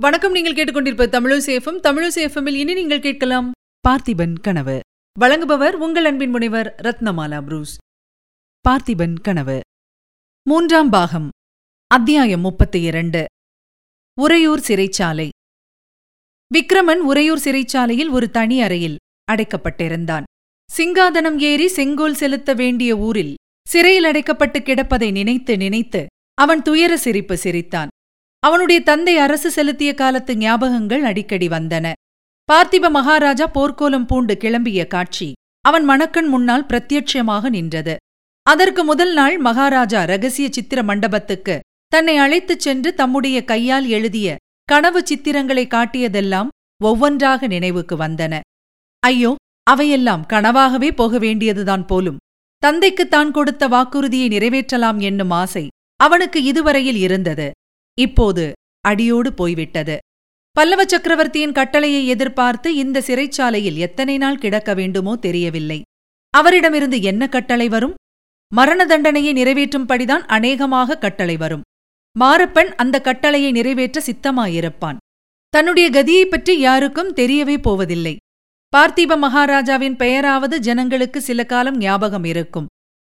வணக்கம் நீங்கள் கேட்டுக்கொண்டிருப்ப தமிழசேஃபம் தமிழசேஃபமில் இனி நீங்கள் கேட்கலாம் பார்த்திபன் கனவு. வழங்குபவர் உங்கள் அன்பின் முனைவர் ரத்னமாலா புரூஸ். பார்த்திபன் கனவு. மூன்றாம் பாகம். அத்தியாயம் முப்பத்தி இரண்டு. உறையூர் சிறைச்சாலை. விக்ரமன் உறையூர் சிறைச்சாலையில் ஒரு தனி அறையில் அடைக்கப்பட்டிருந்தான். சிங்காதனம் ஏறி செங்கோல் செலுத்த வேண்டிய ஊரில் சிறையில் அடைக்கப்பட்டு கிடப்பதை நினைத்து நினைத்து அவன் துயர சிரிப்பு சிரித்தான். அவனுடைய தந்தை அரசு செலுத்திய காலத்து ஞாபகங்கள் அடிக்கடி வந்தன. பார்த்திப மகாராஜா போர்க்கோலம் பூண்டு கிளம்பிய காட்சி அவன் மணக்கண் முன்னால் பிரத்யட்சமாக நின்றது. அதற்கு முதல் நாள் மகாராஜா ரகசிய சித்திர மண்டபத்துக்கு தன்னை அழைத்துச் சென்று தம்முடைய கையால் எழுதிய கனவு சித்திரங்களை காட்டியதெல்லாம் ஒவ்வொன்றாக நினைவுக்கு வந்தன. ஐயோ அவையெல்லாம் கனவாகவே போக வேண்டியதுதான் போலும். தந்தைக்கு தான் கொடுத்த வாக்குறுதியை நிறைவேற்றலாம் என்னும் ஆசை அவனுக்கு இதுவரையில் இருந்தது. இப்போது அடியோடு போய்விட்டது. பல்லவ சக்கரவர்த்தியின் கட்டளையை எதிர்பார்த்து இந்த சிறைச்சாலையில் எத்தனை நாள் கிடக்க வேண்டுமோ தெரியவில்லை. அவரிடமிருந்து என்ன கட்டளை வரும்? மரண தண்டனையை நிறைவேற்றும்படிதான் அநேகமாக கட்டளை வரும். மாரப்பன் அந்த கட்டளையை நிறைவேற்ற சித்தமாயிருப்பான். தன்னுடைய கதியைப் பற்றி யாருக்கும் தெரியவே போவதில்லை. பார்த்திப மகாராஜாவின் பெயராவது ஜனங்களுக்கு சில காலம் ஞாபகம் இருக்கும்.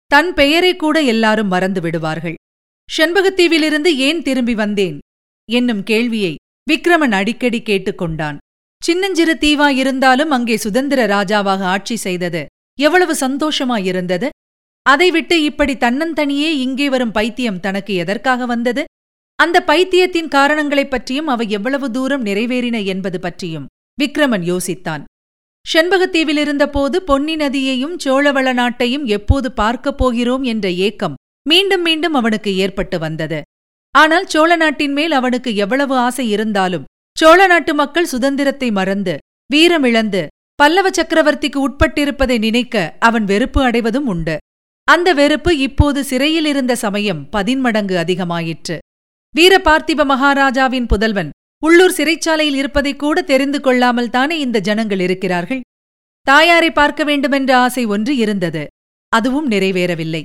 தன் பெயரை கூட எல்லாரும் மறந்து விடுவார்கள். செண்பகத்தீவிலிருந்து ஏன் திரும்பி வந்தேன்? என்னும் கேள்வியை விக்ரமன் அடிக்கடி கேட்டுக்கொண்டான். சின்னஞ்சிறு தீவாயிருந்தாலும் அங்கே சுதந்திர ராஜாவாக ஆட்சி செய்தது எவ்வளவு சந்தோஷமாயிருந்தது? அதைவிட்டு இப்படி தன்னந்தனியே இங்கே வரும் பைத்தியம் தனக்கு எதற்காக வந்தது? அந்த பைத்தியத்தின் காரணங்களைப் பற்றியும் அவை எவ்வளவு தூரம் நிறைவேறின என்பது பற்றியும் விக்ரமன் யோசித்தான். செண்பகத்தீவிலிருந்தபோது பொன்னி நதியையும் சோழவள நாட்டையும் எப்போது பார்க்கப் போகிறோம் என்ற ஏக்கம் மீண்டும் மீண்டும் அவனுக்கு ஏற்பட்டு வந்தது. ஆனால் சோழ நாட்டின் மேல் அவனுக்கு எவ்வளவு ஆசை இருந்தாலும் சோழ நாட்டு மக்கள் சுதந்திரத்தை மறந்து வீரமிழந்து பல்லவ சக்கரவர்த்திக்கு உட்பட்டிருப்பதை நினைக்க அவன் வெறுப்பு அடைவதும் உண்டு. அந்த வெறுப்பு இப்போது சிறையில் இருந்த சமயம் பதின்மடங்கு அதிகமாயிற்று. வீர பார்த்திப மகாராஜாவின் புதல்வன் உள்ளூர் சிறைச்சாலையில் இருப்பதைக் கூட தெரிந்து கொள்ளாமல் தானே இந்த ஜனங்கள் இருக்கிறார்கள்? தாயாரை பார்க்க வேண்டுமென்ற ஆசை ஒன்று இருந்தது. அதுவும் நிறைவேறவில்லை.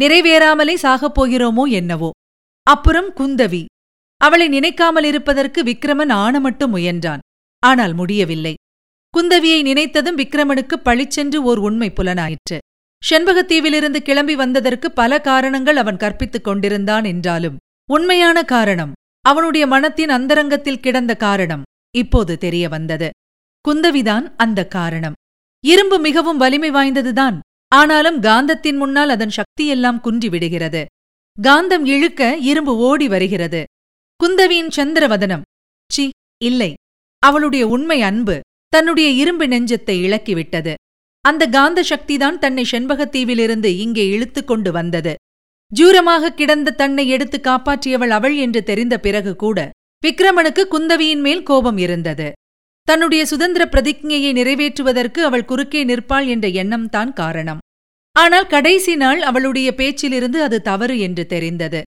நிறைவேறாமலே சாகப் போகிறோமோ என்னவோ. அப்புறம் குந்தவி. அவளை நினைக்காமல் இருப்பதற்கு விக்ரமன் மட்டும் முயன்றான். ஆனால் முடியவில்லை. குந்தவியை நினைத்ததும் விக்ரமனுக்கு பழிச்சென்று ஓர் உண்மை புலனாயிற்று. செண்பகத்தீவிலிருந்து கிளம்பி வந்ததற்கு பல காரணங்கள் அவன் கற்பித்துக் கொண்டிருந்தான் என்றாலும் உண்மையான காரணம் அவனுடைய மனத்தின் அந்தரங்கத்தில் கிடந்த காரணம் இப்போது தெரிய வந்தது. குந்தவிதான் அந்த காரணம். இரும்பு மிகவும் வலிமை வாய்ந்ததுதான். ஆனாலும் காந்தத்தின் முன்னால் அதன் சக்தியெல்லாம் குன்றிவிடுகிறது. காந்தம் இழுக்க இரும்பு ஓடி வருகிறது. குந்தவியின் சந்திரவதனம் சி இல்லை. அவளுடைய உண்மை அன்பு தன்னுடைய இரும்பு நெஞ்சத்தை இழக்கிவிட்டது. அந்த காந்த சக்திதான் தன்னை செண்பகத்தீவிலிருந்து இங்கே இழுத்துக் கொண்டு வந்தது. ஜூரமாக கிடந்த தன்னை எடுத்து காப்பாற்றியவள் அவள் என்று தெரிந்த பிறகு கூட விக்ரமனுக்கு குந்தவியின் மேல் கோபம் இருந்தது. தன்னுடைய சுதந்திர பிரதிஜையை நிறைவேற்றுவதற்கு அவள் குறுக்கே நிற்பாள் என்ற எண்ணம்தான் காரணம். ஆனால் கடைசி நாள் அவளுடைய பேச்சிலிருந்து அது தவறு என்று தெரிந்தது.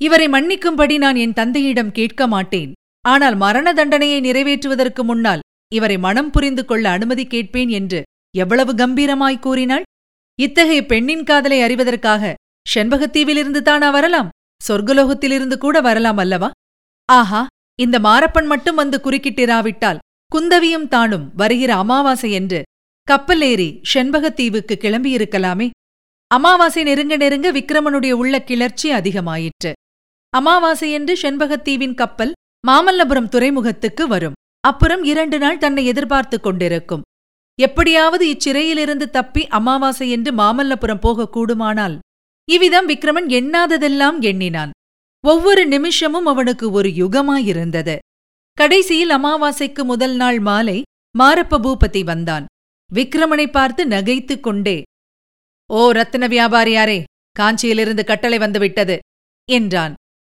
இவரை மன்னிக்கும்படி நான் என் தந்தையிடம் கேட்க மாட்டேன். ஆனால் மரண தண்டனையை நிறைவேற்றுவதற்கு முன்னால் இவரை மனம் புரிந்து கொள்ள அனுமதி கேட்பேன் என்று எவ்வளவு கம்பீரமாய் கூறினாள்? இத்தகைய பெண்ணின் காதலை அறிவதற்காக செண்பகத்தீவிலிருந்து தானா வரலாம்? சொர்க்கலோகத்திலிருந்து கூட வரலாம் அல்லவா? ஆஹா இந்த மாரப்பன் மட்டும் வந்து குறுக்கிட்டிராவிட்டால் குந்தவியும் தானும் வருகிற அமாவாசை என்று கப்பல் ஏறி செண்பகத்தீவுக்கு கிளம்பியிருக்கலாமே. அமாவாசை நெருங்க நெருங்க விக்ரமனுடைய உள்ள கிளர்ச்சி அதிகமாயிற்று. அமாவாசை என்று செண்பகத்தீவின் கப்பல் மாமல்லபுரம் துறைமுகத்துக்கு வரும். அப்புறம் இரண்டு நாள் தன்னை எதிர்பார்த்துக் கொண்டிருக்கும். எப்படியாவது இச்சிறையிலிருந்து தப்பி அமாவாசை என்று மாமல்லபுரம் போகக்கூடுமானால் இவ்விதம் விக்ரமன் எண்ணாததெல்லாம் எண்ணினான். ஒவ்வொரு நிமிஷமும் அவனுக்கு ஒரு யுகமாயிருந்தது. கடைசியில் அமாவாசைக்கு முதல் நாள் மாலை மாரப்ப பூபதி வந்தான். விக்ரமனை பார்த்து நகைத்துக் கொண்டே ஓ ரத்தின வியாபாரியாரே காஞ்சியிலிருந்து கட்டளை வந்துவிட்டது என்றான்.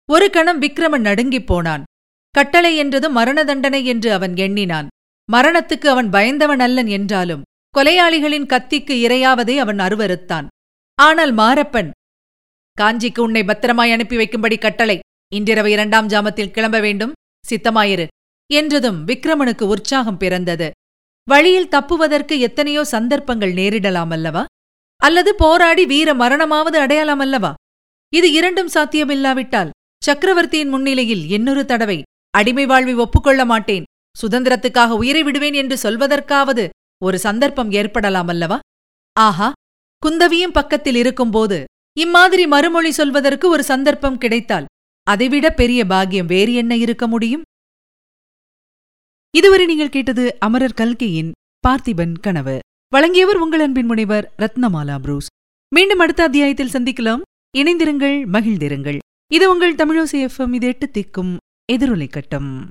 ஒரு கணம் விக்ரமன் நடுங்கிப் போனான். கட்டளை என்றது மரண தண்டனை என்று அவன் எண்ணினான். மரணத்துக்கு அவன் பயந்தவன் அல்லன் என்றாலும் கொலையாளிகளின் கத்திக்கு இரையாவதை அவன் அருவறுத்தான். ஆனால் மாரப்பன் காஞ்சிக்கு உன்னை பத்திரமாய் அனுப்பி வைக்கும்படி கட்டளை இன்றிரவு இரண்டாம் ஜாமத்தில் கிளம்ப வேண்டும். சித்தமாயிரு. என்றதும் விக்ரமனுக்கு உற்சாகம் பிறந்தது. வழியில் தப்புவதற்கு எத்தனையோ சந்தர்ப்பங்கள் நேரிடலாம் அல்லவா அல்லது போராடி வீர மரணமாவது அடையலாம் அல்லவா இது இரண்டும் சாத்தியமில்லாவிட்டால் சக்கரவர்த்தியின் முன்னிலையில் இன்னொரு தடவை அடிமை வாழ்வை ஒப்புக்கொள்ள மாட்டேன். சுதந்திரத்துக்காக உயிரை விடுவேன் என்று சொல்வதற்காவது ஒரு சந்தர்ப்பம் ஏற்படலாம் அல்லவா ஆஹா! குந்தவியும் பக்கத்தில் இருக்கும்போது இம்மாதிரி மறுமொழி சொல்வதற்கு ஒரு சந்தர்ப்பம் கிடைத்தால் அதைவிட பெரிய பாக்கியம் வேறு என்ன இருக்க முடியும்? இதுவரை நீங்கள் கேட்டது அமரர் கல்கையின் பார்த்திபன் கனவு. வழங்கியவர் உங்கள் அன்பின் முனைவர் ரத்னமாலா புரூஸ். மீண்டும் அடுத்த அத்தியாயத்தில் சந்திக்கலாம். இணைந்திருங்கள் மகிழ்ந்திருங்கள். இது உங்கள் தமிழோசி எஃப்எம். இது எட்டு திக்கும் எதிரொலை கட்டம்